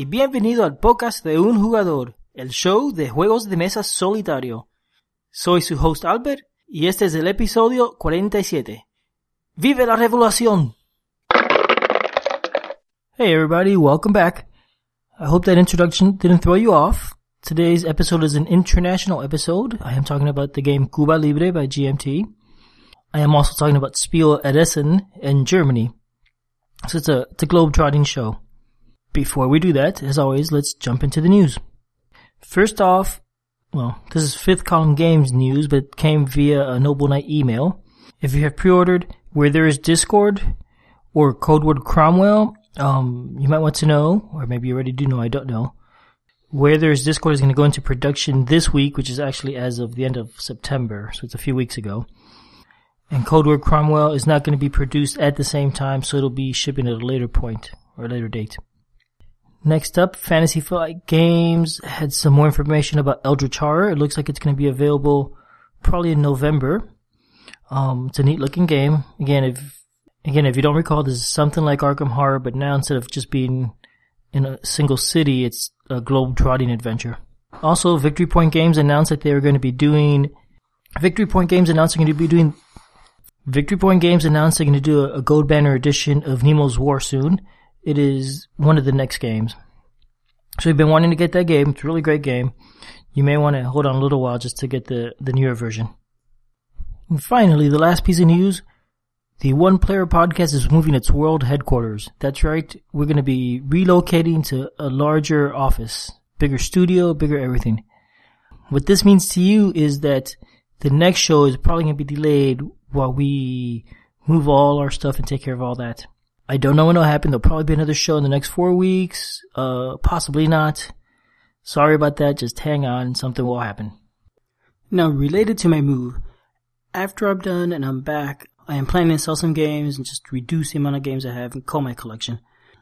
Y bienvenido al podcast de un jugador, el show de juegos de mesa solitario. Soy su host Albert y este es el episodio 47. ¡Vive la revolución! Hey everybody, welcome back. I hope that introduction didn't throw you off. Today's episode is an international episode. I am talking about the game Cuba Libre by GMT. I am also talking about Spiel Essen in Germany. So it's a, it's a globe-trotting show. Before we do that, as always, let's jump into the news. First off, well, this is Fifth Column Games news, but it came via a Noble Knight email. If you have pre-ordered Where There Is Discord or Codeword Cromwell, um, you might want to know, or maybe you already do know, I don't know. Where There Is Discord is going to go into production this week, which is actually as of the end of September, so it's a few weeks ago. And Codeword Cromwell is not going to be produced at the same time, so it'll be shipping at a later point or a later date. Next up, Fantasy Flight Games had some more information about Eldritch Horror. It looks like it's going to be available probably in November. Um, it's a neat looking game. Again, if again if you don't recall, this is something like Arkham Horror, but now instead of just being in a single city, it's a globe trotting adventure. Also, Victory Point Games announced that they were going to be doing. Victory Point Games announced they're going to be doing. Victory Point Games announced they're going to do a, a Gold Banner edition of Nemo's War soon. It is one of the next games. So you've been wanting to get that game. It's a really great game. You may want to hold on a little while just to get the, the newer version. And finally, the last piece of news. The One Player Podcast is moving its world headquarters. That's right. We're going to be relocating to a larger office. Bigger studio, bigger everything. What this means to you is that the next show is probably going to be delayed while we move all our stuff and take care of all that. I don't know when it'll happen. There'll probably be another show in the next four weeks. Uh, possibly not. Sorry about that. Just hang on. Something will happen. Now, related to my move, after I'm done and I'm back, I am planning to sell some games and just reduce the amount of games I have and call my collection.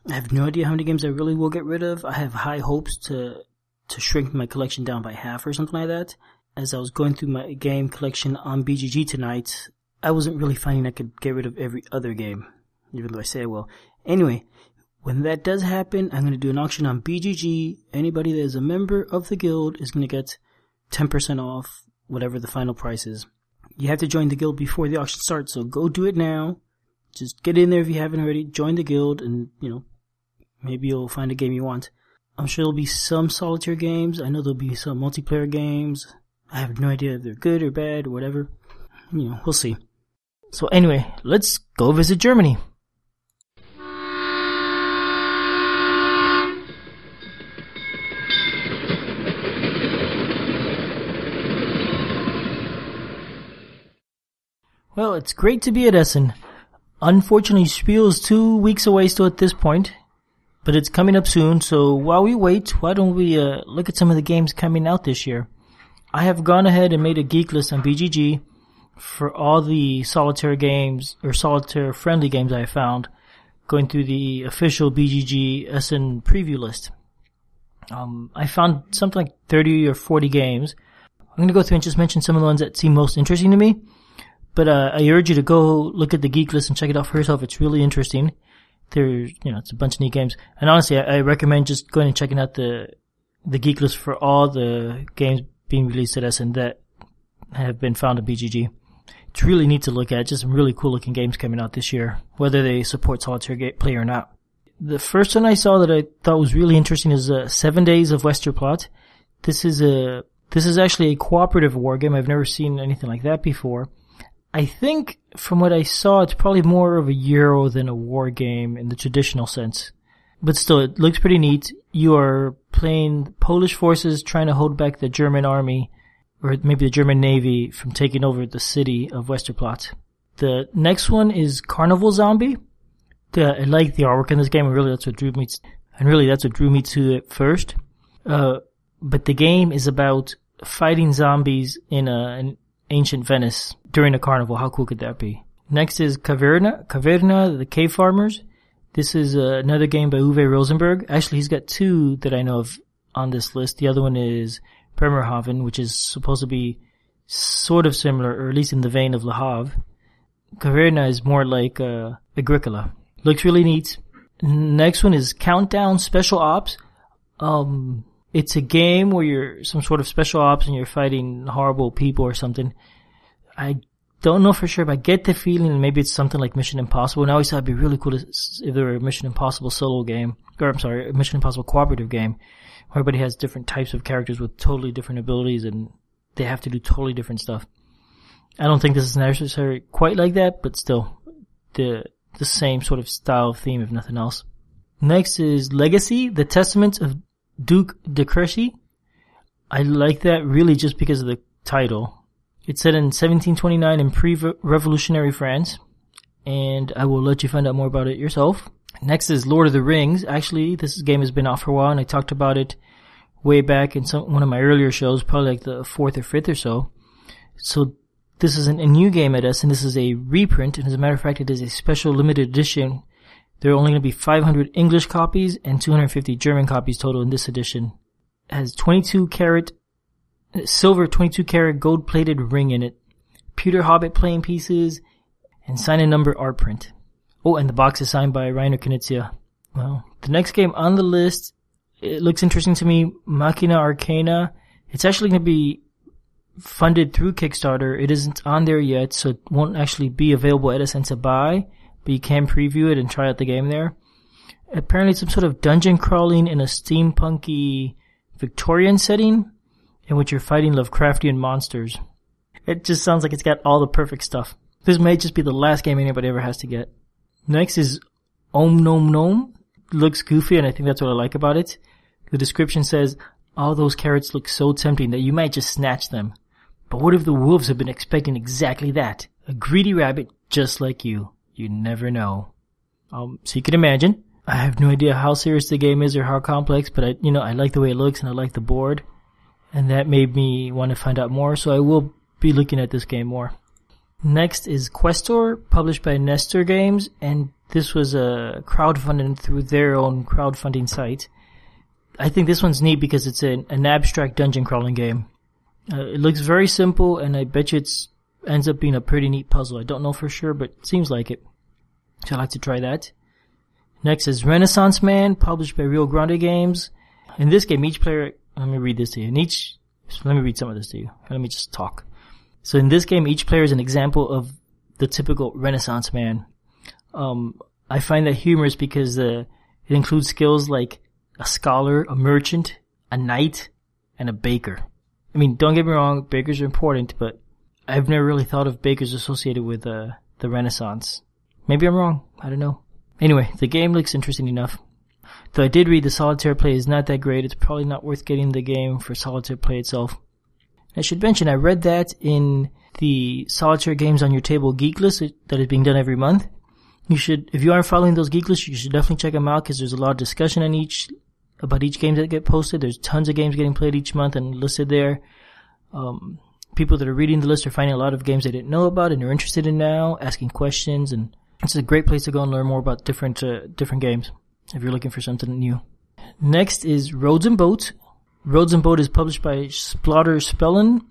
I have no idea how many games I really will get rid of. I have high hopes to to shrink my collection down by half or something like that. As I was going through my game collection on BGG tonight, I wasn't really finding I could get rid of every other game even though I say I will. Anyway, when that does happen, I'm going to do an auction on BGG. Anybody that is a member of the guild is going to get 10% off whatever the final price is. You have to join the guild before the auction starts, so go do it now. Just get in there if you haven't already. Join the guild and, you know, maybe you'll find a game you want. I'm sure there'll be some solitaire games. I know there'll be some multiplayer games. I have no idea if they're good or bad or whatever. You know, we'll see. So anyway, let's go visit Germany. Well, it's great to be at Essen. Unfortunately, Spiel is two weeks away still at this point, but it's coming up soon. So while we wait, why don't we uh, look at some of the games coming out this year? I have gone ahead and made a geek list on BGG for all the solitaire games or solitaire friendly games I found, going through the official BGG Essen preview list. Um, I found something like 30 or 40 games. I'm going to go through and just mention some of the ones that seem most interesting to me. But uh, I urge you to go look at the geek list and check it out for yourself. It's really interesting. There's, you know, it's a bunch of neat games. And honestly, I, I recommend just going and checking out the the geek list for all the games being released at Essen that have been found at BGG. It's really neat to look at. Just some really cool looking games coming out this year, whether they support solitaire play or not. The first one I saw that I thought was really interesting is uh, Seven Days of Westerplatte. This is a this is actually a cooperative war game. I've never seen anything like that before. I think from what I saw, it's probably more of a Euro than a war game in the traditional sense. But still, it looks pretty neat. You are playing Polish forces trying to hold back the German army, or maybe the German navy, from taking over the city of Westerplatte. The next one is Carnival Zombie. The, I like the artwork in this game, and really that's what drew me, to, and really that's what drew me to it first. Uh, but the game is about fighting zombies in a, an ancient Venice during a carnival. How cool could that be? Next is Caverna, Caverna, the Cave Farmers. This is uh, another game by Uwe Rosenberg. Actually, he's got two that I know of on this list. The other one is Bremerhaven, which is supposed to be sort of similar, or at least in the vein of Le Havre. Caverna is more like uh, Agricola. Looks really neat. Next one is Countdown Special Ops. Um, it's a game where you're some sort of special ops and you're fighting horrible people or something. I don't know for sure, but I get the feeling maybe it's something like Mission Impossible. And I always thought it'd be really cool if there were a Mission Impossible solo game, or I'm sorry, a Mission Impossible cooperative game, where everybody has different types of characters with totally different abilities and they have to do totally different stuff. I don't think this is necessary quite like that, but still, the the same sort of style theme, if nothing else. Next is Legacy, the Testament of Duke de Crecy. I like that really just because of the title. It's set in 1729 in pre-revolutionary France, and I will let you find out more about it yourself. Next is Lord of the Rings. Actually, this game has been out for a while, and I talked about it way back in some one of my earlier shows, probably like the fourth or fifth or so. So this is a new game at us, and this is a reprint. And as a matter of fact, it is a special limited edition. There are only going to be 500 English copies and 250 German copies total in this edition. It has 22 karat silver 22 karat gold plated ring in it, pewter Hobbit playing pieces, and sign and number art print. Oh, and the box is signed by Reiner Knizia. Well, the next game on the list, it looks interesting to me, Machina Arcana. It's actually going to be funded through Kickstarter. It isn't on there yet, so it won't actually be available at a to buy, but you can preview it and try out the game there. Apparently some sort of dungeon crawling in a steampunky Victorian setting in which you're fighting Lovecraftian monsters. It just sounds like it's got all the perfect stuff. This may just be the last game anybody ever has to get. Next is Om Nom Nom. Looks goofy and I think that's what I like about it. The description says, all those carrots look so tempting that you might just snatch them. But what if the wolves have been expecting exactly that? A greedy rabbit just like you. You never know. Um, so you can imagine. I have no idea how serious the game is or how complex, but I, you know, I like the way it looks and I like the board. And that made me want to find out more, so I will be looking at this game more. Next is Questor, published by Nestor Games, and this was a crowdfunding through their own crowdfunding site. I think this one's neat because it's an, an abstract dungeon crawling game. Uh, it looks very simple, and I bet you it ends up being a pretty neat puzzle. I don't know for sure, but seems like it. So I'd like to try that. Next is Renaissance Man, published by Rio Grande Games. In this game, each player, let me read this to you. In each, let me read some of this to you. Let me just talk. So in this game, each player is an example of the typical Renaissance man. Um, I find that humorous because uh, it includes skills like a scholar, a merchant, a knight, and a baker. I mean, don't get me wrong, bakers are important, but I've never really thought of bakers associated with uh, the Renaissance. Maybe I'm wrong. I don't know. Anyway, the game looks interesting enough. Though I did read the solitaire play is not that great, it's probably not worth getting the game for solitaire play itself. I should mention I read that in the solitaire games on your table geek list that is being done every month. You should, if you aren't following those geek lists, you should definitely check them out because there's a lot of discussion on each about each game that get posted. There's tons of games getting played each month and listed there. Um, people that are reading the list are finding a lot of games they didn't know about and are interested in now, asking questions, and it's a great place to go and learn more about different uh, different games if you're looking for something new. Next is Roads and Boats. Roads and Boat is published by Splotter Spellen.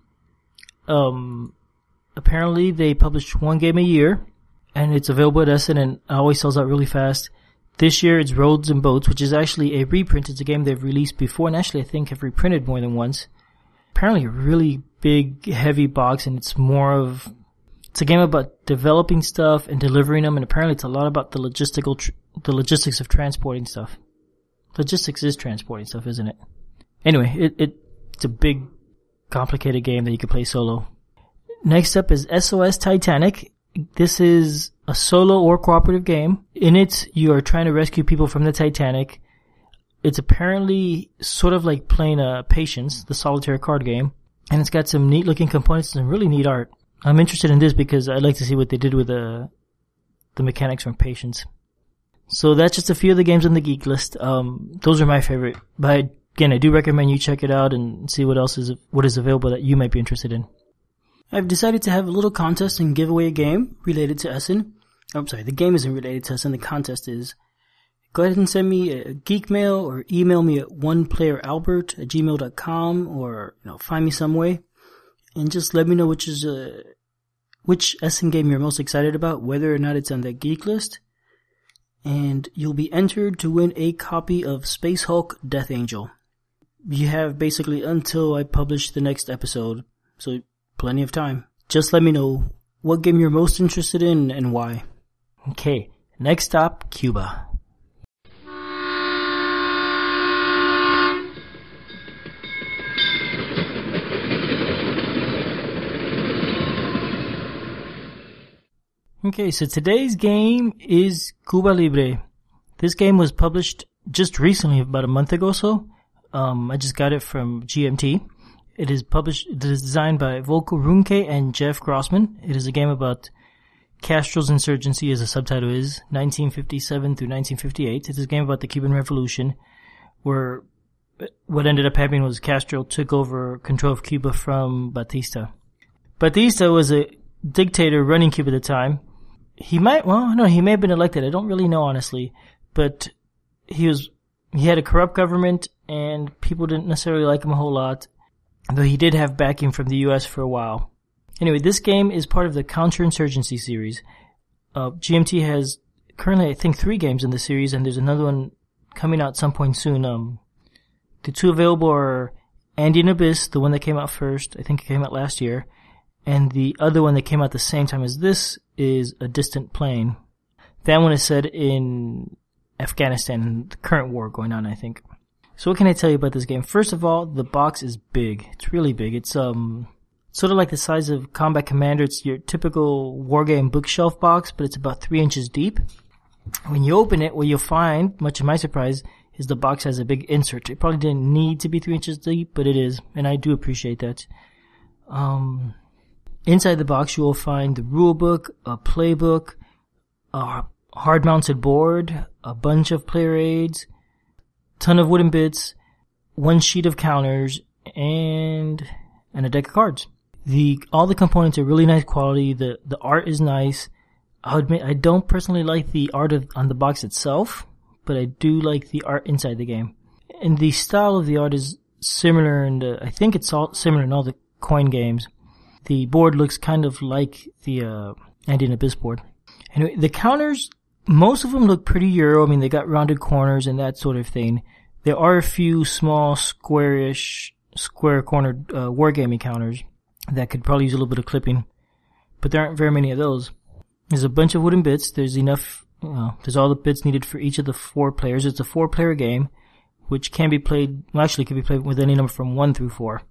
Um, apparently they publish one game a year, and it's available at Essen and always sells out really fast. This year it's Roads and Boats, which is actually a reprint. It's a game they've released before, and actually I think have reprinted more than once. Apparently a really big, heavy box, and it's more of it's a game about developing stuff and delivering them, and apparently it's a lot about the logistical, tr- the logistics of transporting stuff. Logistics is transporting stuff, isn't it? Anyway, it, it it's a big, complicated game that you can play solo. Next up is SOS Titanic. This is a solo or cooperative game. In it, you are trying to rescue people from the Titanic. It's apparently sort of like playing a Patience, the solitaire card game, and it's got some neat looking components and really neat art. I'm interested in this because I'd like to see what they did with the the mechanics from Patience. So that's just a few of the games on the geek list. Um, those are my favorite. But again, I do recommend you check it out and see what else is what is available that you might be interested in. I've decided to have a little contest and give away a game related to Essen. Oh, I'm sorry, the game isn't related to Essen. The contest is. Go ahead and send me a geek mail or email me at oneplayeralbert at gmail.com or you know find me some way and just let me know which is uh, which Essen game you're most excited about, whether or not it's on the geek list. and you'll be entered to win a copy of Space Hulk Death Angel. You have basically until I publish the next episode, so plenty of time. Just let me know what game you're most interested in and why. Okay, next up, Cuba. Okay, so today's game is Cuba Libre. This game was published just recently, about a month ago so. Um, I just got it from GMT. It is published, it is designed by Volko Ruhnke and Jeff Grossman. It is a game about Castro's insurgency, as the subtitle is, 1957 through 1958. It is a game about the Cuban Revolution, where what ended up happening was Castro took over control of Cuba from Batista. Batista was a dictator running Cuba at the time. He might, well, no, he may have been elected. I don't really know, honestly. But he was, he had a corrupt government and people didn't necessarily like him a whole lot. Though he did have backing from the US for a while. Anyway, this game is part of the Counterinsurgency series. Uh, GMT has currently, I think, three games in the series, and there's another one coming out some point soon. Um, the two available are Andean Abyss, the one that came out first. I think it came out last year. And the other one that came out the same time as this is A Distant Plain. That one is set in Afghanistan, the current war going on, I think. So what can I tell you about this game? First of all, the box is big. It's really big. It's, um, sort of like the size of Combat Commander. It's your typical wargame bookshelf box, but it's about three inches deep. When you open it, what you'll find, much to my surprise, is the box has a big insert. It probably didn't need to be three inches deep, but it is, and I do appreciate that. Um, inside the box, you will find the rulebook, a playbook, a hard-mounted board, a bunch of player aids, ton of wooden bits, one sheet of counters, and and a deck of cards. The all the components are really nice quality. The the art is nice. I admit I don't personally like the art of, on the box itself, but I do like the art inside the game. And the style of the art is similar, and uh, I think it's all similar in all the coin games. The board looks kind of like the uh, Andean Abyss board. Anyway, the counters most of them look pretty Euro. I mean, they got rounded corners and that sort of thing. There are a few small, squarish, square cornered uh, wargaming counters that could probably use a little bit of clipping, but there aren't very many of those. There's a bunch of wooden bits. There's enough. There's all the bits needed for each of the four players. It's a four-player game, which can be played. Well, actually, can be played with any number from one through four.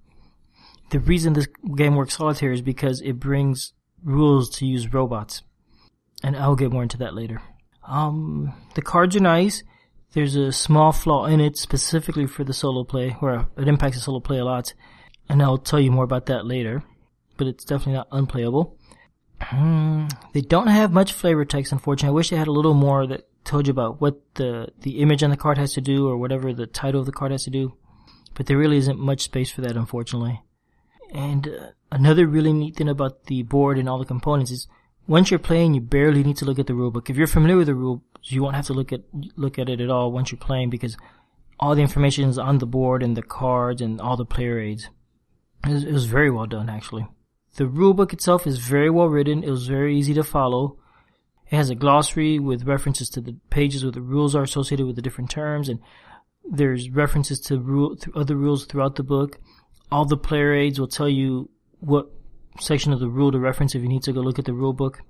The reason this game works solitaire is because it brings rules to use robots, and I'll get more into that later. Um, the cards are nice. There's a small flaw in it specifically for the solo play, where it impacts the solo play a lot, and I'll tell you more about that later. But it's definitely not unplayable. Hmm, they don't have much flavor text, unfortunately. I wish they had a little more that told you about what the the image on the card has to do, or whatever the title of the card has to do. But there really isn't much space for that, unfortunately. And uh, another really neat thing about the board and all the components is once you're playing, you barely need to look at the rulebook. If you're familiar with the rules, you won't have to look at look at it at all once you're playing because all the information is on the board and the cards and all the player aids. It was, it was very well done, actually. The rulebook itself is very well written. It was very easy to follow. It has a glossary with references to the pages where the rules are associated with the different terms, and there's references to rule, other rules throughout the book. All the player aids will tell you what section of the rule to reference if you need to go look at the rule book.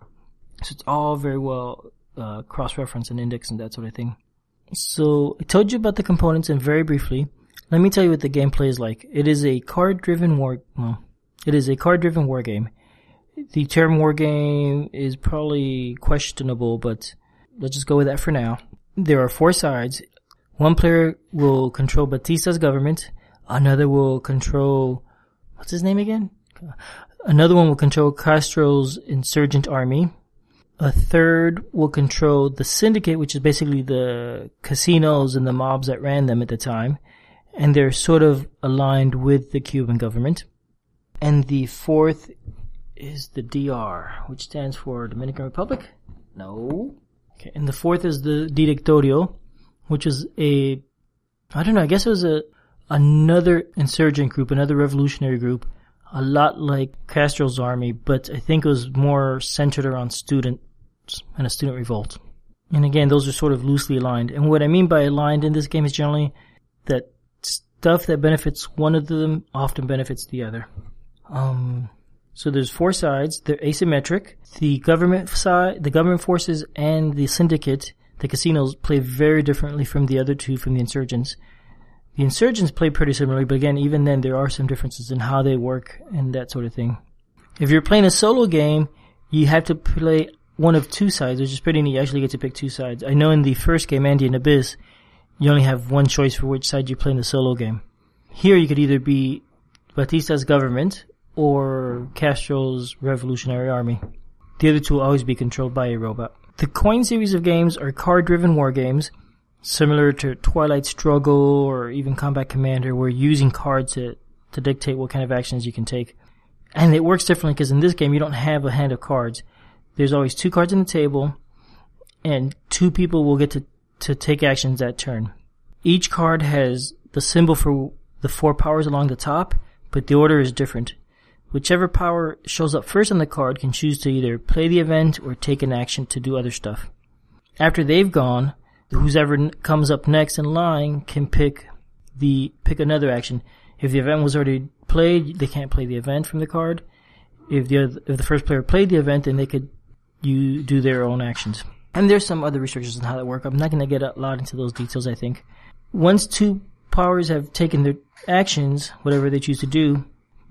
So it's all very well uh, cross-reference and index and that sort of thing. So I told you about the components and very briefly, let me tell you what the gameplay is like. It is a card-driven war. Well, it is a card-driven war game. The term war game is probably questionable, but let's just go with that for now. There are four sides. One player will control Batista's government. Another will control what's his name again? Another one will control Castro's insurgent army. A third will control the syndicate, which is basically the casinos and the mobs that ran them at the time. And they're sort of aligned with the Cuban government. And the fourth is the DR, which stands for Dominican Republic. No. Okay. And the fourth is the Directorio, which is a, I don't know, I guess it was a, another insurgent group, another revolutionary group a lot like Castro's army, but I think it was more centered around students and a student revolt. And again, those are sort of loosely aligned. And what I mean by aligned in this game is generally that stuff that benefits one of them often benefits the other. Um, so there's four sides. They're asymmetric. The government side, the government forces and the syndicate, the casinos play very differently from the other two from the insurgents. The insurgents play pretty similarly, but again, even then there are some differences in how they work and that sort of thing. If you're playing a solo game, you have to play one of two sides, which is pretty neat. You actually get to pick two sides. I know in the first game, Andean Abyss, you only have one choice for which side you play in the solo game. Here you could either be Batista's government or Castro's revolutionary army. The other two will always be controlled by a robot. The coin series of games are card-driven war games, similar to Twilight Struggle or even Combat Commander, where you're using cards to, to dictate what kind of actions you can take. And it works differently because in this game you don't have a hand of cards. There's always two cards on the table, and two people will get to, to take actions that turn. Each card has the symbol for the four powers along the top, but the order is different. Whichever power shows up first on the card can choose to either play the event or take an action to do other stuff. After they've gone, whoever comes up next in line can pick the pick another action. If the event was already played, they can't play the event from the card. If the other, if the first player played the event, then they could you do their own actions. And there's some other restrictions on how that work. I'm not going to get a lot into those details. I think once two powers have taken their actions, whatever they choose to do,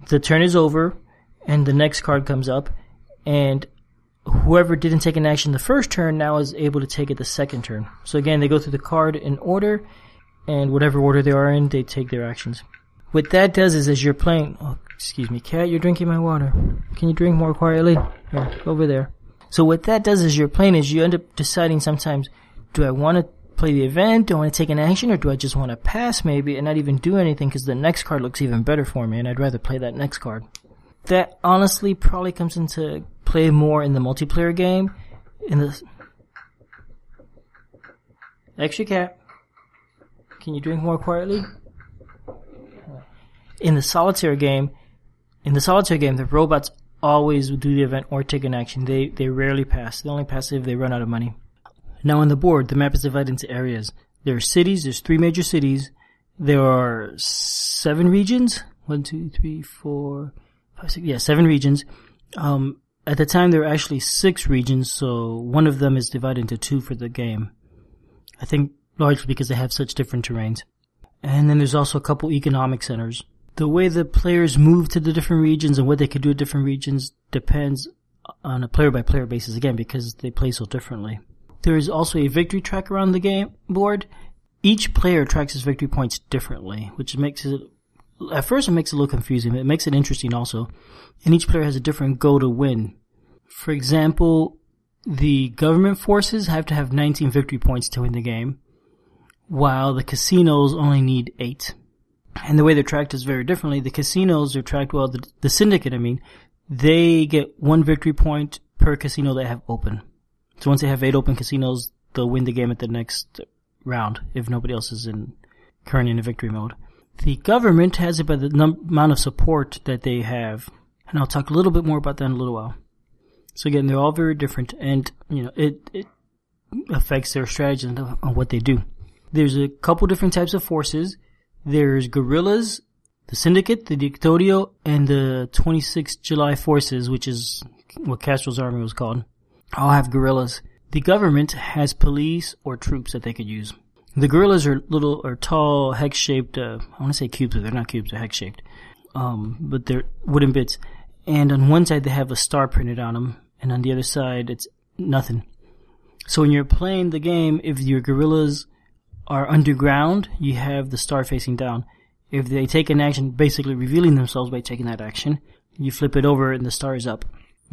the turn is over, and the next card comes up, and whoever didn't take an action the first turn now is able to take it the second turn. So again, they go through the card in order, and whatever order they are in, they take their actions. What that does is, as you're playing, oh, excuse me, cat, you're drinking my water. Can you drink more quietly? Over there. So what that does is you're playing is you end up deciding sometimes, do I want to play the event? Do I want to take an action or do I just want to pass maybe and not even do anything because the next card looks even better for me and I'd rather play that next card. That honestly probably comes into play more in the multiplayer game. In the extra cat, can you drink more quietly? In the solitaire game, in the solitaire game, the robots always do the event or take an action. They they rarely pass. They only pass if they run out of money. Now on the board, the map is divided into areas. There are cities. There's three major cities. There are seven regions. One, two, three, four, five, six. Yeah, seven regions. Um, at the time, there were actually six regions, so one of them is divided into two for the game. I think largely because they have such different terrains. And then there's also a couple economic centers the way the players move to the different regions and what they can do at different regions depends on a player by player basis again because they play so differently. There is also a victory track around the game board. Each player tracks his victory points differently, which makes it at first it makes it a little confusing, but it makes it interesting also. And each player has a different goal to win. For example, the government forces have to have 19 victory points to win the game, while the casinos only need 8 and the way they're tracked is very differently. The casinos are tracked well. The, the syndicate, I mean, they get one victory point per casino they have open. So once they have eight open casinos, they'll win the game at the next round if nobody else is in currently in victory mode. The government has it by the num- amount of support that they have, and I'll talk a little bit more about that in a little while. So again, they're all very different, and you know it it affects their strategy on what they do. There's a couple different types of forces. There's guerrillas, the Syndicate, the Directorio, and the 26th July Forces, which is what Castro's army was called. All have guerrillas. The government has police or troops that they could use. The guerrillas are little or tall, hex-shaped. Uh, I want to say cubes, but they're not cubes; they're hex-shaped. Um, but they're wooden bits. And on one side they have a star printed on them, and on the other side it's nothing. So when you're playing the game, if your guerrillas are underground, you have the star facing down. If they take an action, basically revealing themselves by taking that action, you flip it over and the star is up.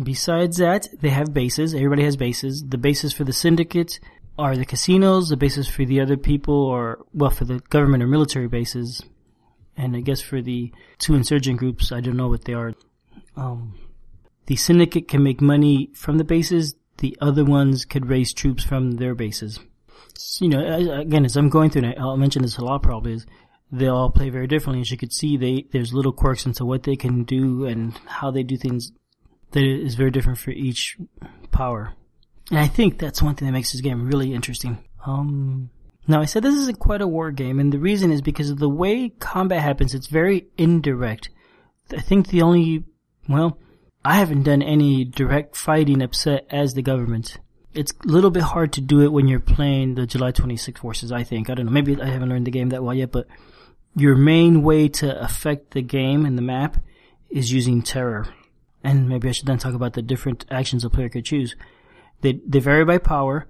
Besides that, they have bases. Everybody has bases. The bases for the syndicate are the casinos. The bases for the other people or well, for the government or military bases. And I guess for the two insurgent groups, I don't know what they are. Um, the syndicate can make money from the bases. The other ones could raise troops from their bases you know, again, as I'm going through it, I'll mention this a lot probably is they all play very differently. As you could see, they, there's little quirks into what they can do and how they do things that is very different for each power. And I think that's one thing that makes this game really interesting. Um, now I said this isn't quite a war game, and the reason is because of the way combat happens. It's very indirect. I think the only, well, I haven't done any direct fighting upset as the government. It's a little bit hard to do it when you're playing the July 26 forces, I think. I don't know. Maybe I haven't learned the game that well yet, but your main way to affect the game and the map is using terror. And maybe I should then talk about the different actions a player could choose. They, they vary by power,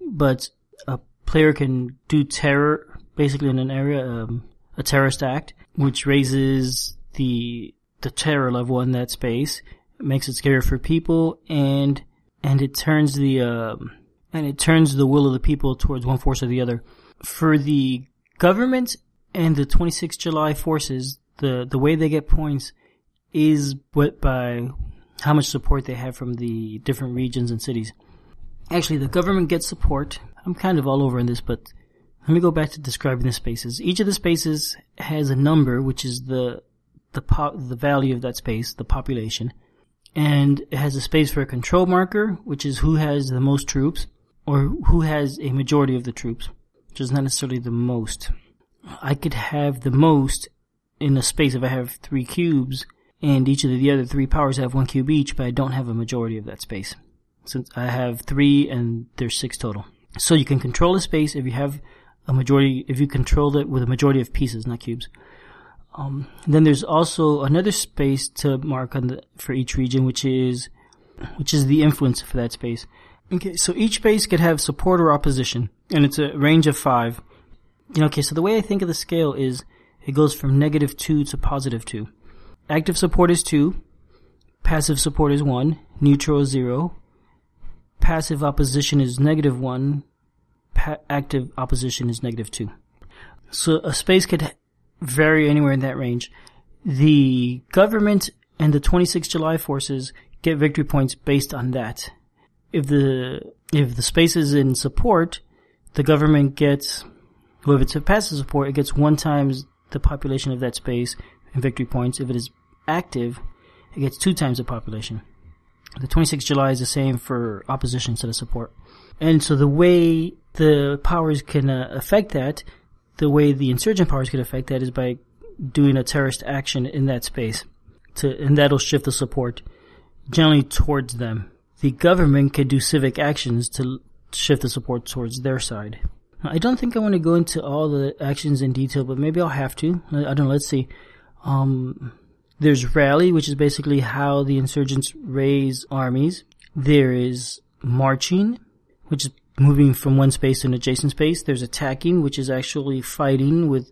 but a player can do terror basically in an area, um, a terrorist act, which raises the, the terror level in that space, makes it scarier for people, and, and it turns the, um, and it turns the will of the people towards one force or the other. For the government and the 26 July forces, the, the way they get points is what by how much support they have from the different regions and cities. Actually, the government gets support. I'm kind of all over in this, but let me go back to describing the spaces. Each of the spaces has a number, which is the the po- the value of that space, the population, and it has a space for a control marker, which is who has the most troops, or who has a majority of the troops, which is not necessarily the most. I could have the most in a space if I have three cubes, and each of the other three powers have one cube each, but I don't have a majority of that space. Since I have three and there's six total. So you can control a space if you have a majority, if you control it with a majority of pieces, not cubes. Um, then there's also another space to mark on the, for each region, which is, which is the influence for that space. Okay, so each space could have support or opposition, and it's a range of five. You know, okay, so the way I think of the scale is it goes from negative two to positive two. Active support is 2. Passive support is 1. Neutral is 0. Passive opposition is negative 1. Pa- active opposition is negative 2. So a space could vary anywhere in that range. The government and the 26 July forces get victory points based on that. If the if the space is in support, the government gets well, if it's a passive support, it gets one times the population of that space in victory points. If it is active, it gets two times the population. The 26th July is the same for opposition to the support. And so the way the powers can uh, affect that, the way the insurgent powers can affect that is by doing a terrorist action in that space. To, and that'll shift the support generally towards them. The government can do civic actions to shift the support towards their side. I don't think I want to go into all the actions in detail, but maybe I'll have to. I, don't know. Let's see. Um, there's rally, which is basically how the insurgents raise armies. There is marching, which is moving from one space to an adjacent space. There's attacking, which is actually fighting with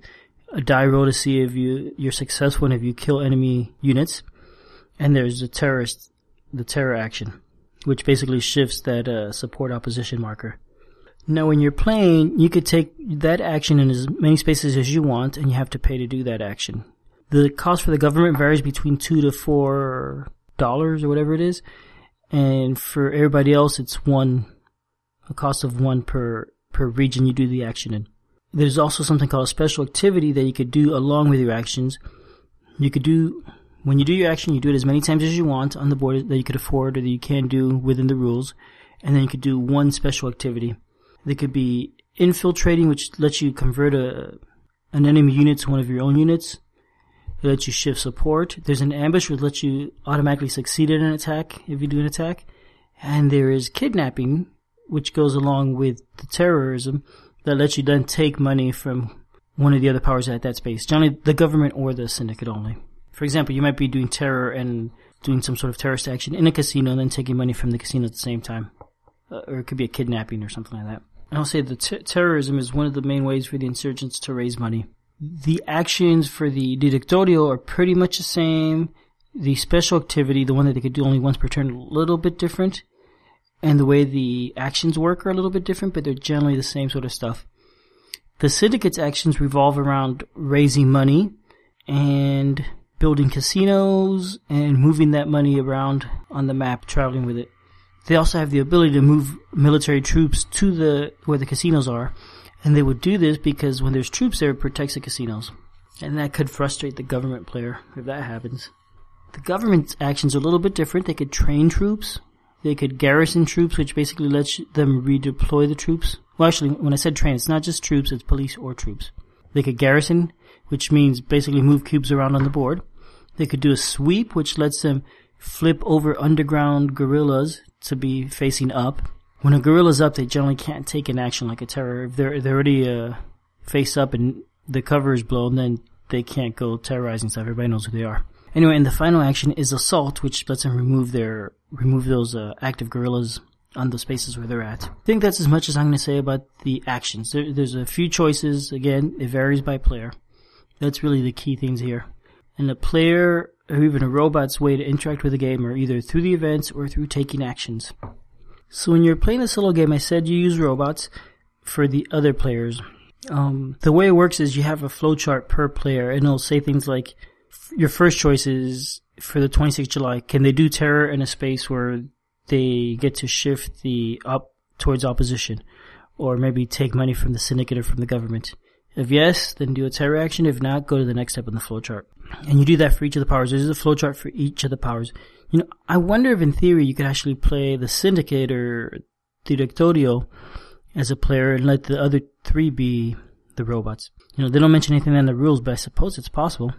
a die roll to see if you, you're successful and if you kill enemy units. And there's the terrorist, the terror action, which basically shifts that uh, support opposition marker. Now, when you're playing, you could take that action in as many spaces as you want, and you have to pay to do that action. The cost for the government varies between two to four dollars or whatever it is, and for everybody else, it's one, a cost of one per per region you do the action in. There's also something called a special activity that you could do along with your actions. You could do when you do your action, you do it as many times as you want on the board that you could afford or that you can do within the rules, and then you could do one special activity. There could be infiltrating, which lets you convert a an enemy unit to one of your own units. It lets you shift support. There's an ambush which lets you automatically succeed in an attack if you do an attack. And there is kidnapping, which goes along with the terrorism that lets you then take money from one of the other powers at that space. Generally, the government or the syndicate only. For example, you might be doing terror and doing some sort of terrorist action in a casino and then taking money from the casino at the same time. Uh, or it could be a kidnapping or something like that. I'll say the terrorism is one of the main ways for the insurgents to raise money. The actions for the Directorio are pretty much the same. The special activity, the one that they could do only once per turn, a little bit different. And the way the actions work are a little bit different, but they're generally the same sort of stuff. The syndicate's actions revolve around raising money and building casinos and moving that money around on the map, traveling with it. They also have the ability to move military troops to the where the casinos are, and they would do this because when there's troops there, it protects the casinos, and that could frustrate the government player if that happens. The government's actions are a little bit different. They could train troops, They could garrison troops, which basically lets them redeploy the troops. Well, actually, when I said train, it's not just troops, it's police or troops. They could garrison, which means basically move cubes around on the board. They could do a sweep, which lets them flip over underground guerrillas to be facing up. When a guerrilla's up, they generally can't take an action like a terror. If they're, they're already, uh, face up and the cover is blown, then they can't go terrorizing stuff. Everybody knows who they are. Anyway, and the final action is assault, which lets them remove their, remove those, uh, active guerrillas on the spaces where they're at. I think that's as much as I'm going to say about the actions. There, there's a few choices. Again, it varies by player. That's really the key things here. And the player or even a robot's way to interact with the game are either through the events or through taking actions. So when you're playing a solo game, I said you use robots for the other players. Um, the way it works is you have a flowchart per player and it'll say things like your first choice is for the 26th July. Can they do terror in a space where they get to shift the up towards opposition or maybe take money from the syndicate or from the government? If yes, then do a terror action. If not, go to the next step in the flowchart. And you do that for each of the powers. There's a flowchart for each of the powers. You know, I wonder if in theory you could actually play the syndicate or Directorio as a player and let the other three be the robots. You know, they don't mention anything in the rules, but I suppose it's possible.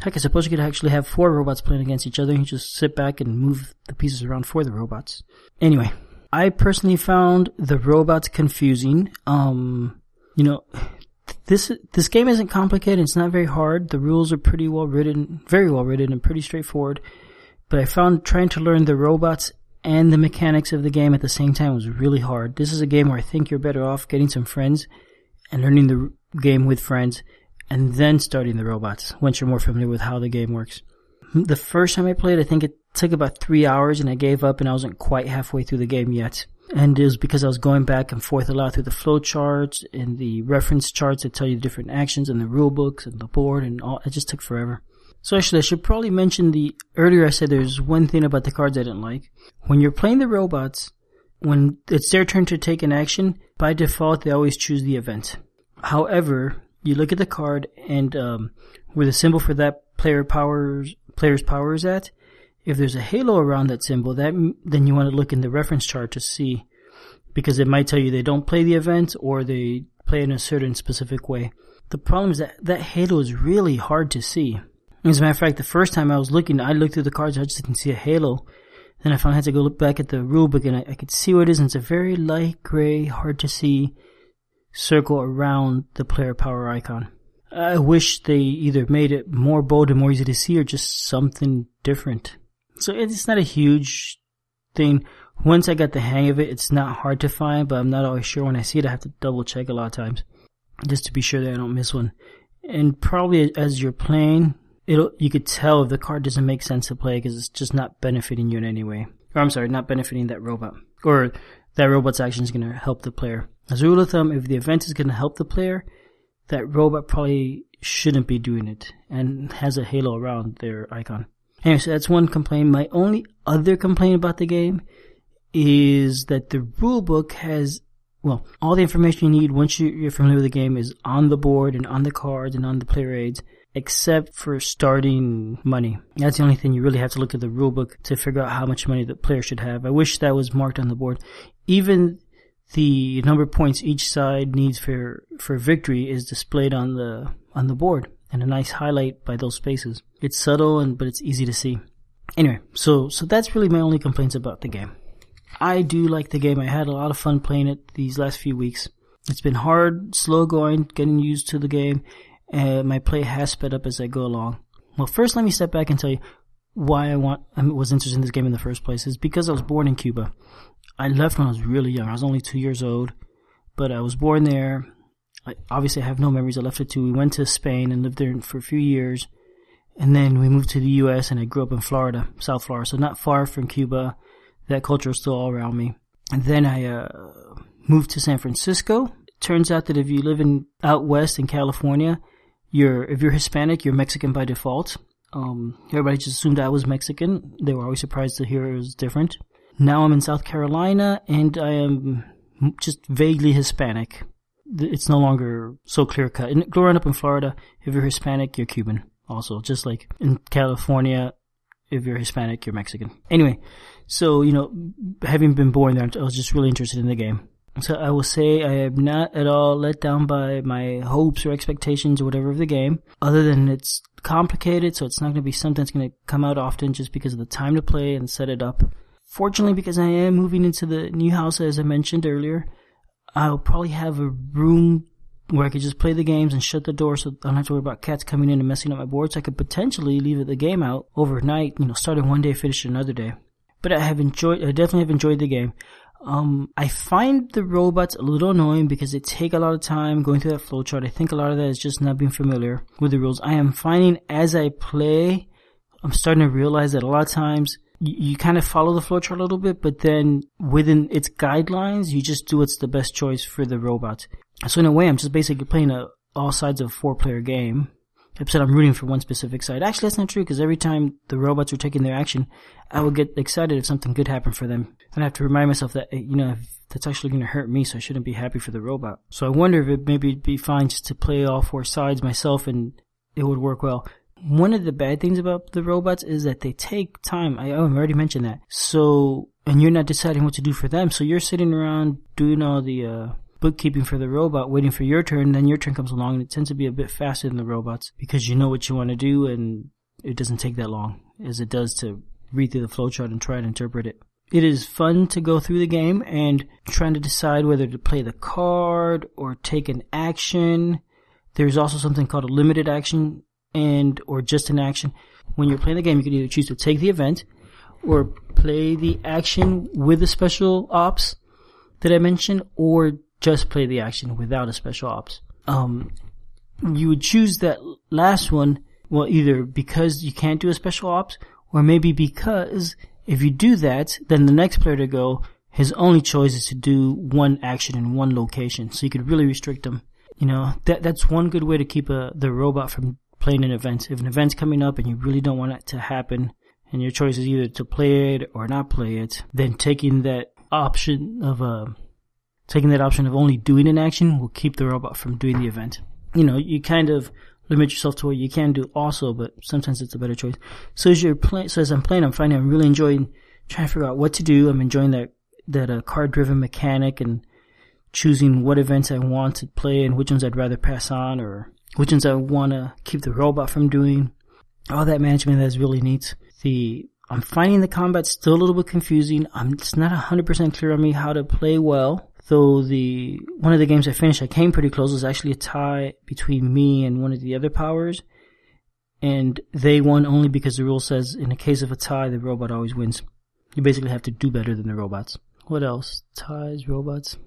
Heck, I suppose you could actually have four robots playing against each other and you just sit back and move the pieces around for the robots. Anyway, I personally found the robots confusing. Um, you know, this this game isn't complicated. It's not very hard. The rules are pretty well written, very well written, and pretty straightforward. But I found trying to learn the robots and the mechanics of the game at the same time was really hard. This is a game where I think you're better off getting some friends and learning the game with friends, and then starting the robots once you're more familiar with how the game works. The first time I played, I think it took about three hours, and I gave up, and I wasn't quite halfway through the game yet and it was because I was going back and forth a lot through the flow charts and the reference charts that tell you the different actions and the rule books and the board and all. It just took forever. So actually, I should probably mention the earlier I said there's one thing about the cards I didn't like. When you're playing the robots, when it's their turn to take an action, by default they always choose the event. However, you look at the card and um, where the symbol for that player powers player's power is at, if there's a halo around that symbol, that then you want to look in the reference chart to see, because it might tell you they don't play the event or they play in a certain specific way. The problem is that that halo is really hard to see. As a matter of fact, the first time I was looking, I looked through the cards, I just didn't see a halo. Then I finally had to go look back at the rulebook and I, I could see what it is, and it's a very light gray, hard to see circle around the player power icon. I wish they either made it more bold and more easy to see or just something different. So it's not a huge thing. Once I got the hang of it, it's not hard to find, but I'm not always sure when I see it. I have to double check a lot of times just to be sure that I don't miss one. And probably as you're playing, it'll you could tell if the card doesn't make sense to play because it's just not benefiting you in any way. Or I'm sorry, not benefiting that robot, or that robot's action is going to help the player. As a rule of thumb, if the event is going to help the player, that robot probably shouldn't be doing it and has a halo around their icon. Anyway, so that's one complaint. My only other complaint about the game is that the rulebook has, well, all the information you need once you're familiar with the game is on the board and on the cards and on the player aids, except for starting money. That's the only thing you really have to look at the rulebook to figure out how much money the player should have. I wish that was marked on the board. Even the number of points each side needs for, for victory is displayed on the, on the board and a nice highlight by those spaces. It's subtle and but it's easy to see. Anyway, so so that's really my only complaints about the game. I do like the game. I had a lot of fun playing it these last few weeks. It's been hard, slow going, getting used to the game, and my play has sped up as I go along. Well, first let me step back and tell you why I want I was interested in this game in the first place. Is because I was born in Cuba. I left when I was really young. I was only two years old, but I was born there. I, obviously, I have no memories. I left it too. We went to Spain and lived there for a few years. And then we moved to the U.S. and I grew up in Florida, South Florida, so not far from Cuba. That culture is still all around me. And then I uh, moved to San Francisco. It turns out that if you live in out west in California, you're if you're Hispanic, you're Mexican by default. Um, everybody just assumed I was Mexican. They were always surprised to hear it was different. Now I'm in South Carolina and I am just vaguely Hispanic it's no longer so clear cut. And growing up in Florida, if you're Hispanic, you're Cuban also. Just like in California, if you're Hispanic, you're Mexican. Anyway, so, you know, having been born there, I was just really interested in the game. So I will say I am not at all let down by my hopes or expectations or whatever of the game, other than it's complicated, so it's not going to be something that's going to come out often just because of the time to play and set it up. Fortunately, because I am moving into the new house, as I mentioned earlier, I'll probably have a room where I could just play the games and shut the door so I don't have to worry about cats coming in and messing up my board. So I could potentially leave the game out overnight, you know, starting one day, finish another day. But I have enjoyed, I definitely have enjoyed the game. Um, I find the robots a little annoying because they take a lot of time going through that flowchart. I think a lot of that is just not being familiar with the rules. I am finding as I play, I'm starting to realize that a lot of times you, you kind of follow the flowchart a little bit, but then within its guidelines, you just do what's the best choice for the robots. So in a way, I'm just basically playing a all sides of a four player game. Except I'm rooting for one specific side. Actually, that's not true because every time the robots are taking their action, I would get excited if something good happened for them. And I have to remind myself that, you know, that's actually going to hurt me, so I shouldn't be happy for the robot. So I wonder if it maybe be fine just to play all four sides myself and it would work well. One of the bad things about the robots is that they take time. I, I already mentioned that. So, and you're not deciding what to do for them. So you're sitting around doing all the, uh, bookkeeping for the robot, waiting for your turn, then your turn comes along and it tends to be a bit faster than the robots because you know what you want to do and it doesn't take that long as it does to read through the flowchart and try and interpret it. It is fun to go through the game and trying to decide whether to play the card or take an action. There's also something called a limited action and or just an action. When you're playing the game, you can either choose to take the event or play the action with the special ops that I mentioned or just play the action without a special ops. Um, you would choose that last one, well, either because you can't do a special ops, or maybe because if you do that, then the next player to go, his only choice is to do one action in one location. So you could really restrict them. You know, that, that's one good way to keep a, the robot from playing an event. If an event's coming up and you really don't want it to happen, and your choice is either to play it or not play it, then taking that option of a uh, Taking that option of only doing an action will keep the robot from doing the event. You know, you kind of limit yourself to what you can do also, but sometimes it's a better choice. So as you're playing, so as I'm playing, I'm finding I'm really enjoying trying to figure out what to do. I'm enjoying that, that uh, card driven mechanic and choosing what events I want to play and which ones I'd rather pass on or which ones I want to keep the robot from doing. All that management that is really neat. The, I'm finding the combat still a little bit confusing. I'm, it's not 100% clear on me how to play well. Though the one of the games I finished, I came pretty close. It was actually a tie between me and one of the other powers, and they won only because the rule says in the case of a tie, the robot always wins. You basically have to do better than the robots. What else? Ties, robots.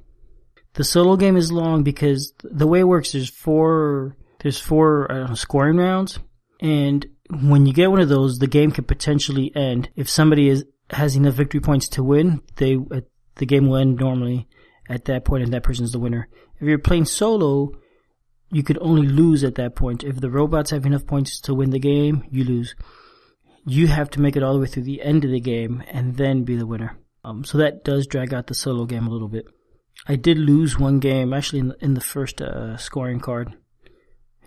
The solo game is long because the way it works, there's four, there's four know, scoring rounds, and when you get one of those, the game can potentially end. If somebody is has enough victory points to win, they uh, the game will end normally at that point and that person's the winner. If you're playing solo, you could only lose at that point. If the robots have enough points to win the game, you lose. You have to make it all the way through the end of the game and then be the winner. Um, so that does drag out the solo game a little bit. I did lose one game actually in the, in the first uh, scoring card.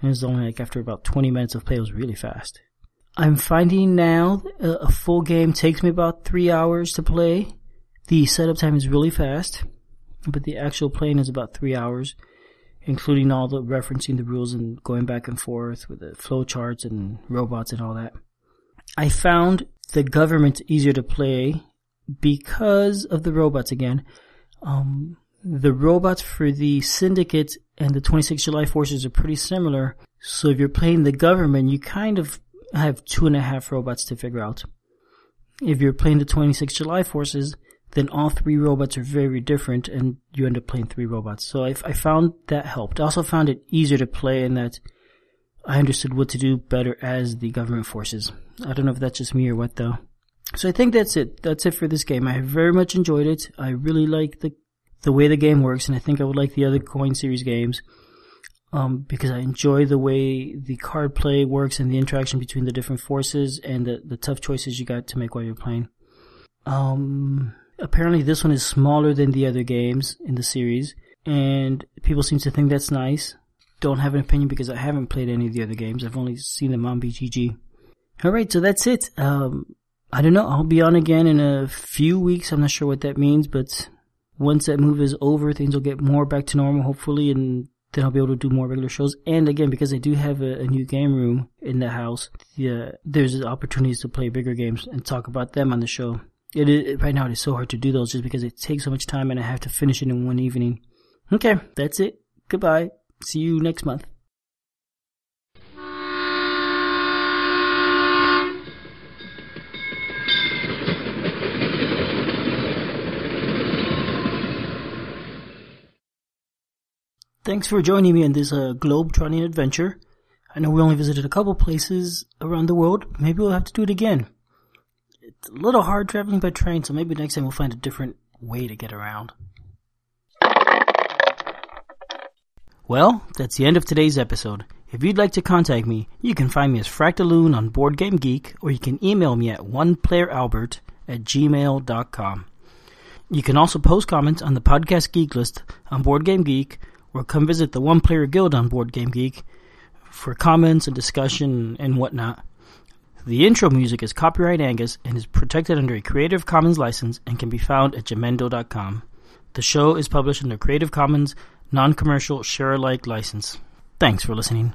It was only like after about 20 minutes of play. It was really fast. I'm finding now a, a full game takes me about three hours to play. The setup time is really fast but the actual playing is about three hours, including all the referencing the rules and going back and forth with the flowcharts and robots and all that. I found the government easier to play because of the robots again. Um, the robots for the syndicate and the 26 July forces are pretty similar. So if you're playing the government, you kind of have two and a half robots to figure out. If you're playing the 26 July forces, then all three robots are very different and you end up playing three robots. So I, I found that helped. I also found it easier to play in that I understood what to do better as the government forces. I don't know if that's just me or what though. So I think that's it. That's it for this game. I very much enjoyed it. I really like the the way the game works, and I think I would like the other coin series games. Um, because I enjoy the way the card play works and the interaction between the different forces and the, the tough choices you got to make while you're playing. Um, apparently this one is smaller than the other games in the series, and people seem to think that's nice. Don't have an opinion because I haven't played any of the other games. I've only seen them on BGG. Alright, so that's it. Um, I don't know. I'll be on again in a few weeks. I'm not sure what that means, but once that move is over, things will get more back to normal, hopefully, and then I'll be able to do more regular shows. And again, because I do have a, a new game room in the house, there's opportunities to play bigger games and talk about them on the show. It is, right now it is so hard to do those just because it takes so much time and I have to finish it in one evening. Okay, that's it. Goodbye. See you next month. Thanks for joining me in this uh, globe-trotting adventure. I know we only visited a couple places around the world. Maybe we'll have to do it again. A little hard traveling by train, so maybe next time we'll find a different way to get around. Well, that's the end of today's episode. If you'd like to contact me, you can find me as Fractaloon on Board Game Geek, or you can email me at oneplayeralbert at gmail.com. You can also post comments on the podcast geek list on Board Game Geek or come visit the One Player Guild on Board Game Geek for comments and discussion and whatnot. The intro music is copyright Angus and is protected under a Creative Commons license and can be found at jamendo.com. The show is published under Creative Commons non-commercial share alike license. Thanks for listening.